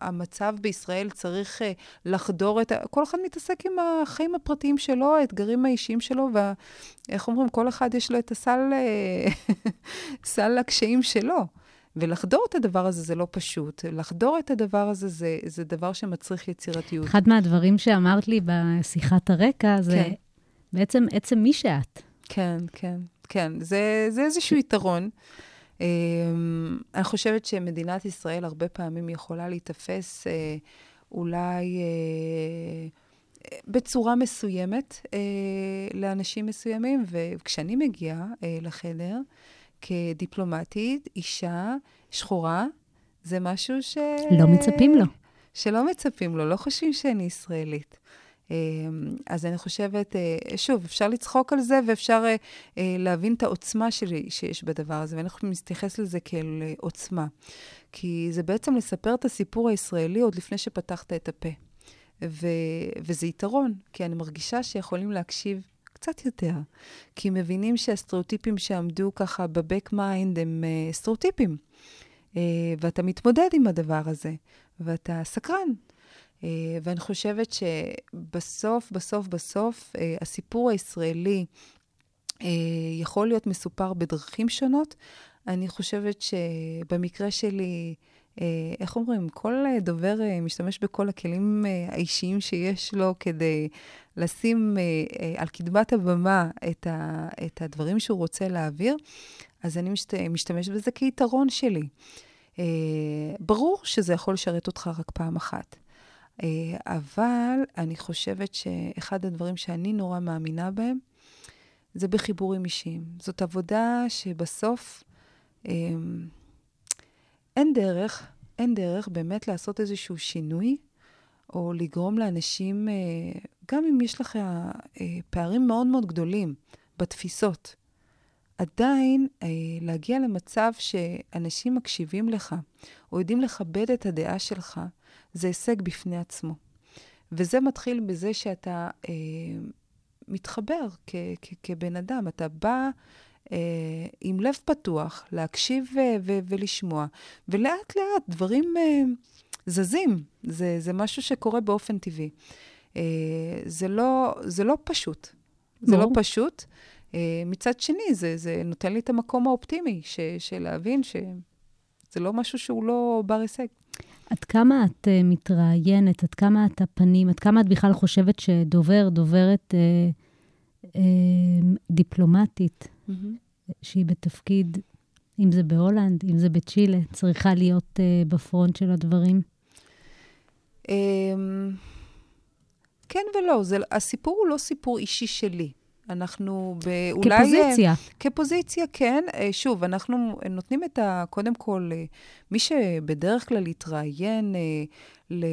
המצב בישראל צריך אה, לחדור את ה... כל אחד מתעסק עם החיים הפרטיים שלו, האתגרים האישיים שלו, ואיך אומרים, כל אחד יש לו את הסל, אה, סל הקשיים שלו. ולחדור את הדבר הזה זה לא פשוט. לחדור את הדבר הזה זה, זה דבר שמצריך יצירתיות. אחד מהדברים שאמרת לי בשיחת הרקע זה כן. בעצם עצם מי שאת. כן, כן, כן. זה, זה איזשהו יתרון. Um, אני חושבת שמדינת ישראל הרבה פעמים יכולה להיתפס uh, אולי uh, בצורה מסוימת uh, לאנשים מסוימים, וכשאני מגיעה uh, לחדר כדיפלומטית, אישה שחורה, זה משהו ש... לא מצפים לו. שלא מצפים לו, לא חושבים שאני ישראלית. אמ, אז אני חושבת, אה, שוב, אפשר לצחוק על זה ואפשר אה, אה, להבין את העוצמה שלי, שיש בדבר הזה, ואני להתייחס לזה כאל עוצמה. כי זה בעצם לספר את הסיפור הישראלי עוד לפני שפתחת את הפה. ו- וזה יתרון, כי אני מרגישה שיכולים להקשיב קצת יותר, כי מבינים שהסטריאוטיפים שעמדו ככה ב back mind הם אה, סטריאוטיפים. אה, ואתה מתמודד עם הדבר הזה, ואתה סקרן. אה, ואני חושבת שבסוף, בסוף, בסוף, אה, הסיפור הישראלי אה, יכול להיות מסופר בדרכים שונות. אני חושבת שבמקרה שלי, איך אומרים, כל אה, דובר אה, משתמש בכל הכלים אה, האישיים שיש לו כדי לשים אה, אה, על קדמת הבמה את, ה, את הדברים שהוא רוצה להעביר, אז אני משת, משתמש בזה כיתרון שלי. אה, ברור שזה יכול לשרת אותך רק פעם אחת. אה, אבל אני חושבת שאחד הדברים שאני נורא מאמינה בהם, זה בחיבורים אישיים. זאת עבודה שבסוף אה, אין דרך, אין דרך באמת לעשות איזשהו שינוי, או לגרום לאנשים, אה, גם אם יש לך אה, פערים מאוד מאוד גדולים בתפיסות, עדיין אה, להגיע למצב שאנשים מקשיבים לך, או יודעים לכבד את הדעה שלך, זה הישג בפני עצמו. וזה מתחיל בזה שאתה אה, מתחבר כ- כ- כבן אדם. אתה בא עם לב פתוח להקשיב ו- ו- ולשמוע, ולאט לאט דברים אה, זזים. זה, זה משהו שקורה באופן טבעי. אה, זה, לא, זה לא פשוט. זה לא. פשוט. אה, מצד שני, זה, זה נותן לי את המקום האופטימי ש- של להבין שזה לא משהו שהוא לא בר הישג. עד כמה את uh, מתראיינת, עד כמה את הפנים, עד כמה את בכלל חושבת שדובר, דוברת uh, uh, דיפלומטית, שהיא בתפקיד, אם זה בהולנד, אם זה בצ'ילה, צריכה להיות uh, בפרונט של הדברים? אמ, כן ולא, זה, הסיפור הוא לא סיפור אישי שלי. אנחנו באולי... כפוזיציה. כפוזיציה, כן. אה, שוב, אנחנו נותנים את ה... קודם כל, אה, מי שבדרך כלל התראיין, אה, ל...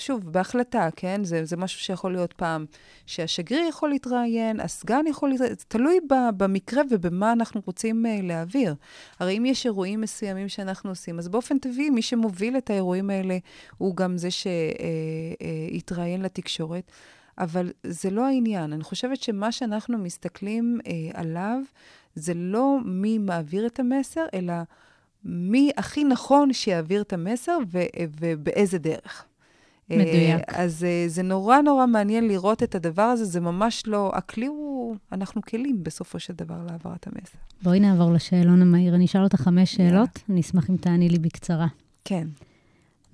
שוב, בהחלטה, כן? זה, זה משהו שיכול להיות פעם שהשגריר יכול להתראיין, הסגן יכול להתראיין, זה תלוי ב, במקרה ובמה אנחנו רוצים uh, להעביר. הרי אם יש אירועים מסוימים שאנחנו עושים, אז באופן טבעי, מי שמוביל את האירועים האלה הוא גם זה שיתראיין לתקשורת. אבל זה לא העניין. אני חושבת שמה שאנחנו מסתכלים אה, עליו, זה לא מי מעביר את המסר, אלא מי הכי נכון שיעביר את המסר ו- ובאיזה דרך. מדויק. אה, אז אה, זה נורא נורא מעניין לראות את הדבר הזה, זה ממש לא, הכלי הוא, אנחנו כלים בסופו של דבר להעברת המסר. בואי נעבור לשאלון המהיר. אני אשאל אותך חמש שאלות, אני אשמח אם תעני לי בקצרה. כן.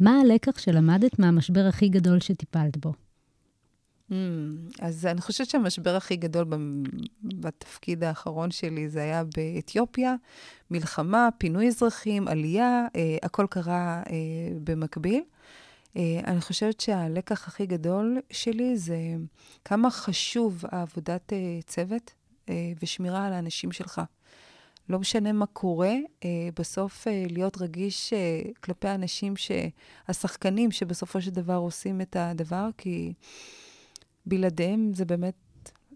מה הלקח שלמדת מהמשבר הכי גדול שטיפלת בו? Mm, אז אני חושבת שהמשבר הכי גדול בתפקיד האחרון שלי זה היה באתיופיה, מלחמה, פינוי אזרחים, עלייה, אה, הכל קרה אה, במקביל. אה, אני חושבת שהלקח הכי גדול שלי זה כמה חשוב העבודת אה, צוות אה, ושמירה על האנשים שלך. לא משנה מה קורה, בסוף להיות רגיש כלפי האנשים. השחקנים שבסופו של דבר עושים את הדבר, כי בלעדיהם זה באמת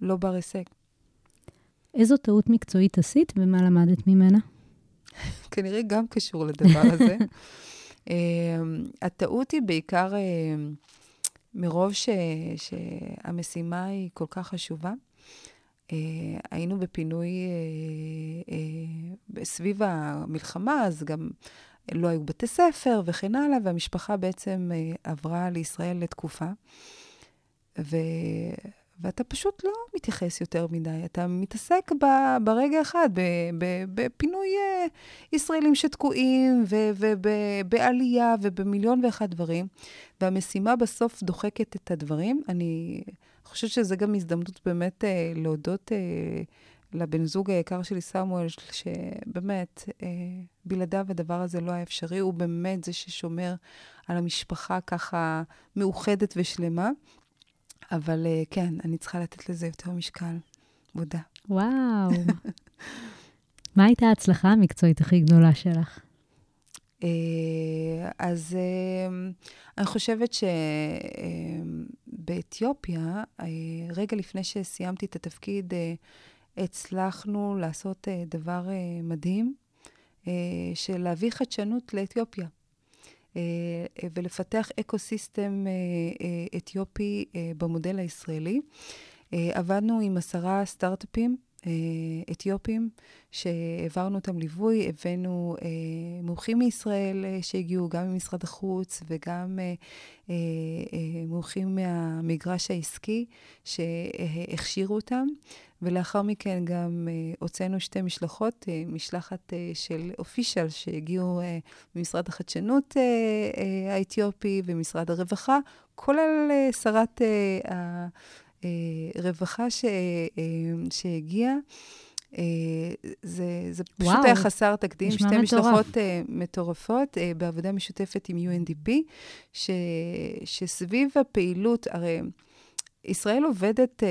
לא בר הישג. איזו טעות מקצועית עשית ומה למדת ממנה? כנראה גם קשור לדבר הזה. אה, הטעות היא בעיקר אה, מרוב ש... שהמשימה היא כל כך חשובה. אה, היינו בפינוי אה, אה, סביב המלחמה, אז גם לא היו בתי ספר וכן הלאה, והמשפחה בעצם עברה לישראל לתקופה. ו... ואתה פשוט לא מתייחס יותר מדי, אתה מתעסק ב, ברגע אחד, בפינוי אה, ישראלים שתקועים, ובעלייה, ובמיליון ואחד דברים, והמשימה בסוף דוחקת את הדברים. אני חושבת שזו גם הזדמנות באמת אה, להודות אה, לבן זוג היקר שלי, סמואל, שבאמת, אה, בלעדיו הדבר הזה לא היה אפשרי, הוא באמת זה ששומר על המשפחה ככה מאוחדת ושלמה. אבל uh, כן, אני צריכה לתת לזה יותר משקל. מודה. וואו. מה הייתה ההצלחה המקצועית הכי גדולה שלך? Uh, אז uh, אני חושבת שבאתיופיה, רגע לפני שסיימתי את התפקיד, הצלחנו לעשות דבר מדהים, של להביא חדשנות לאתיופיה. אה, ולפתח אקו-סיסטם אה, אה, אתיופי במודל הישראלי. עבדנו עם עשרה סטארט-אפים אתיופים, שהעברנו אותם ליווי, הבאנו מומחים מישראל שהגיעו גם ממשרד החוץ וגם מומחים מהמגרש העסקי שהכשירו אותם. ולאחר מכן גם uh, הוצאנו שתי משלחות, uh, משלחת uh, של אופישל שהגיעו uh, ממשרד החדשנות uh, uh, האתיופי ומשרד הרווחה, כולל uh, שרת uh, הרווחה ש, uh, שהגיעה. Uh, זה, זה פשוט וואו, היה חסר תקדים, שתי מטורף. משלחות uh, מטורפות uh, בעבודה משותפת עם UNDP, ש, שסביב הפעילות, הרי ישראל עובדת אה,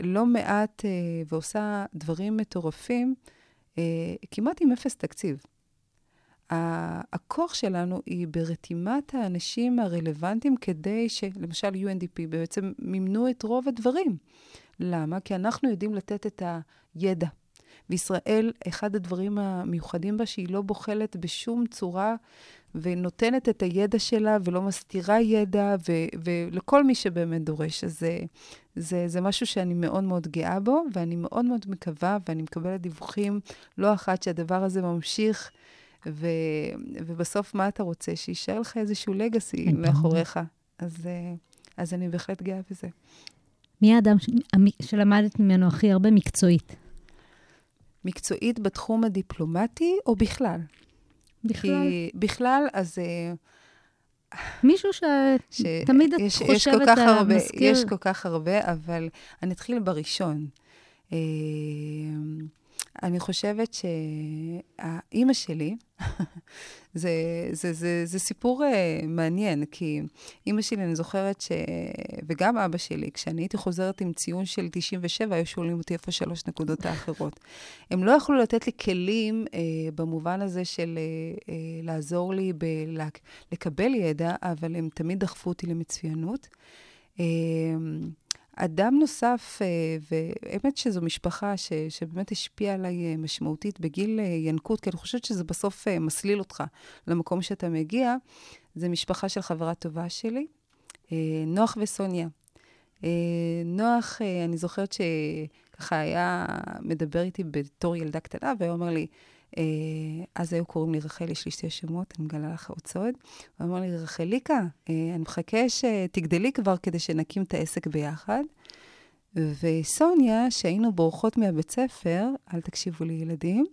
לא מעט אה, ועושה דברים מטורפים, אה, כמעט עם אפס תקציב. הכוח שלנו היא ברתימת האנשים הרלוונטיים כדי ש... למשל UNDP בעצם מימנו את רוב הדברים. למה? כי אנחנו יודעים לתת את הידע, וישראל, אחד הדברים המיוחדים בה, שהיא לא בוחלת בשום צורה ונותנת את הידע שלה ולא מסתירה ידע, ו- ולכל מי שבאמת דורש. אז זה, זה, זה משהו שאני מאוד מאוד גאה בו, ואני מאוד מאוד מקווה, ואני מקבלת דיווחים לא אחת שהדבר הזה ממשיך. ו, ובסוף, מה אתה רוצה? שיישאר לך איזשהו לגאסי מאחוריך. אז, אה, אז אני בהחלט גאה בזה. מי האדם ש- שלמדת ממנו הכי הרבה מקצועית? מקצועית בתחום הדיפלומטי, או בכלל? בכלל, כי בכלל, אז... אה, מישהו ש- שתמיד את יש, חושבת, יש כל כך אה, הרבה, מזכיר... יש כל כך הרבה, אבל אני אתחיל בראשון. אני חושבת שהאימא שלי, זה, זה, זה, זה סיפור uh, מעניין, כי אימא שלי, אני זוכרת ש... וגם אבא שלי, כשאני הייתי חוזרת עם ציון של 97, היו שואלים אותי איפה שלוש נקודות האחרות. הם לא יכלו לתת לי כלים uh, במובן הזה של uh, uh, לעזור לי ב- לקבל ידע, אבל הם תמיד דחפו אותי למצוינות. Uh, אדם נוסף, אה, והאמת שזו משפחה ש, שבאמת השפיעה עליי אה, משמעותית בגיל אה, ינקות, כי אני חושבת שזה בסוף מסליל אותך למקום שאתה מגיע, זה משפחה של חברה טובה שלי, נוח וסוניה. נוח, אני זוכרת שככה היה מדבר איתי בתור ילדה קטנה, והיה אומר לי, אז היו קוראים לי רחל, יש לי שתי שמות, אני מגלה לך עוד סוד. הוא אמר לי, רחליקה, אני מחכה שתגדלי כבר כדי שנקים את העסק ביחד. וסוניה, שהיינו בורחות מהבית ספר, אל תקשיבו לי ילדים,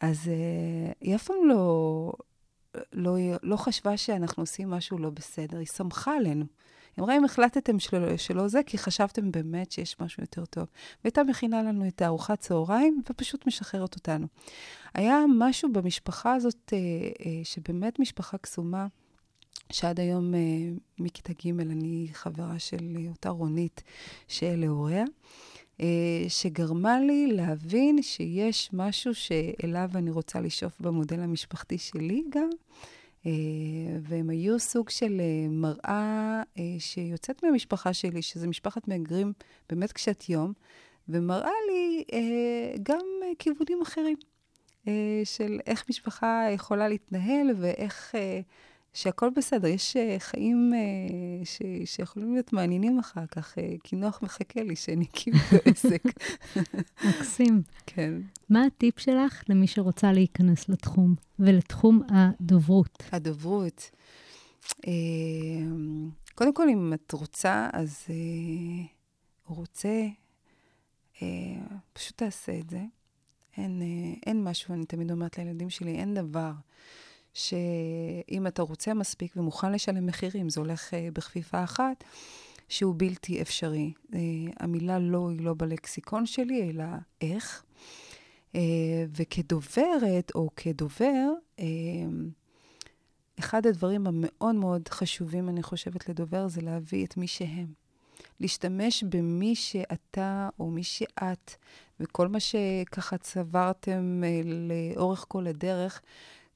אז היא אף פעם לא, לא, לא חשבה שאנחנו עושים משהו לא בסדר, היא שמחה עלינו. היא אמרה, אם החלטתם שלא, שלא זה, כי חשבתם באמת שיש משהו יותר טוב. והייתה מכינה לנו את הארוחת צהריים, ופשוט משחררת אותנו. היה משהו במשפחה הזאת, אה, אה, שבאמת משפחה קסומה, שעד היום, אה, מכיתה ג', אני חברה של אותה רונית, שאלה הוריה, שגרמה לי להבין שיש משהו שאליו אני רוצה לשאוף במודל המשפחתי שלי גם. והם היו סוג של מראה שיוצאת מהמשפחה שלי, שזה משפחת מהגרים באמת קשת יום, ומראה לי גם כיוונים אחרים. של איך משפחה יכולה להתנהל ואיך, שהכל בסדר. יש חיים ש, שיכולים להיות מעניינים אחר כך, כי נוח מחכה לי שאני אקים את העסק. מקסים. כן. מה הטיפ שלך למי שרוצה להיכנס לתחום ולתחום הדוברות? הדוברות. קודם כל, אם את רוצה, אז רוצה, פשוט תעשה את זה. אין, אין משהו, אני תמיד אומרת לילדים שלי, אין דבר שאם אתה רוצה מספיק ומוכן לשלם מחירים, זה הולך בכפיפה אחת, שהוא בלתי אפשרי. המילה לא היא לא בלקסיקון שלי, אלא איך. וכדוברת או כדובר, אחד הדברים המאוד מאוד חשובים, אני חושבת, לדובר, זה להביא את מי שהם. להשתמש במי שאתה או מי שאת, וכל מה שככה צברתם לאורך כל הדרך,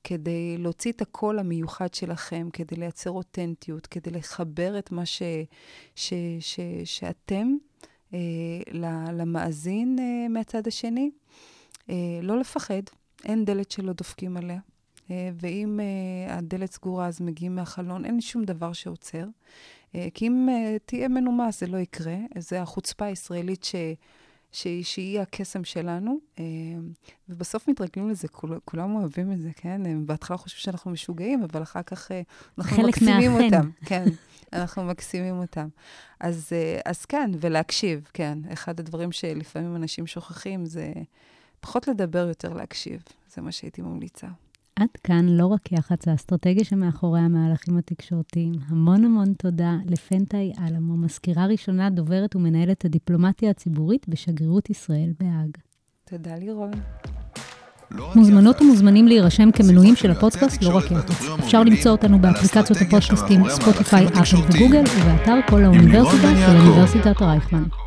כדי להוציא את הקול המיוחד שלכם, כדי לייצר אותנטיות, כדי לחבר את מה ש, ש, ש, שאתם אה, למאזין אה, מהצד השני. אה, לא לפחד, אין דלת שלא דופקים עליה. אה, ואם אה, הדלת סגורה, אז מגיעים מהחלון, אין שום דבר שעוצר. כי אם תהיה מנומס, זה לא יקרה. זו החוצפה הישראלית ש... ש... שהיא הקסם שלנו, ובסוף מתרגלים לזה, כול, כולם אוהבים את זה, כן? הם בהתחלה חושבים שאנחנו משוגעים, אבל אחר כך אנחנו מקסימים מהחן. אותם. כן, אנחנו מקסימים אותם. אז, אז כן, ולהקשיב, כן. אחד הדברים שלפעמים אנשים שוכחים זה פחות לדבר, יותר להקשיב. זה מה שהייתי ממליצה. עד כאן לא רק יח"צ, האסטרטגיה שמאחורי המהלכים התקשורתיים. המון המון תודה לפנטאי אלמו, מזכירה ראשונה, דוברת ומנהלת הדיפלומטיה הציבורית בשגרירות ישראל בהאג. תודה לירון. מוזמנות ומוזמנים להירשם כמנויים של הפודקאסט לא רק יח"צ. אפשר למצוא אותנו באפליקציות הפודקאסטים ספוטיפיי, אפל וגוגל, ובאתר כל האוניברסיטה של אוניברסיטת רייכמן.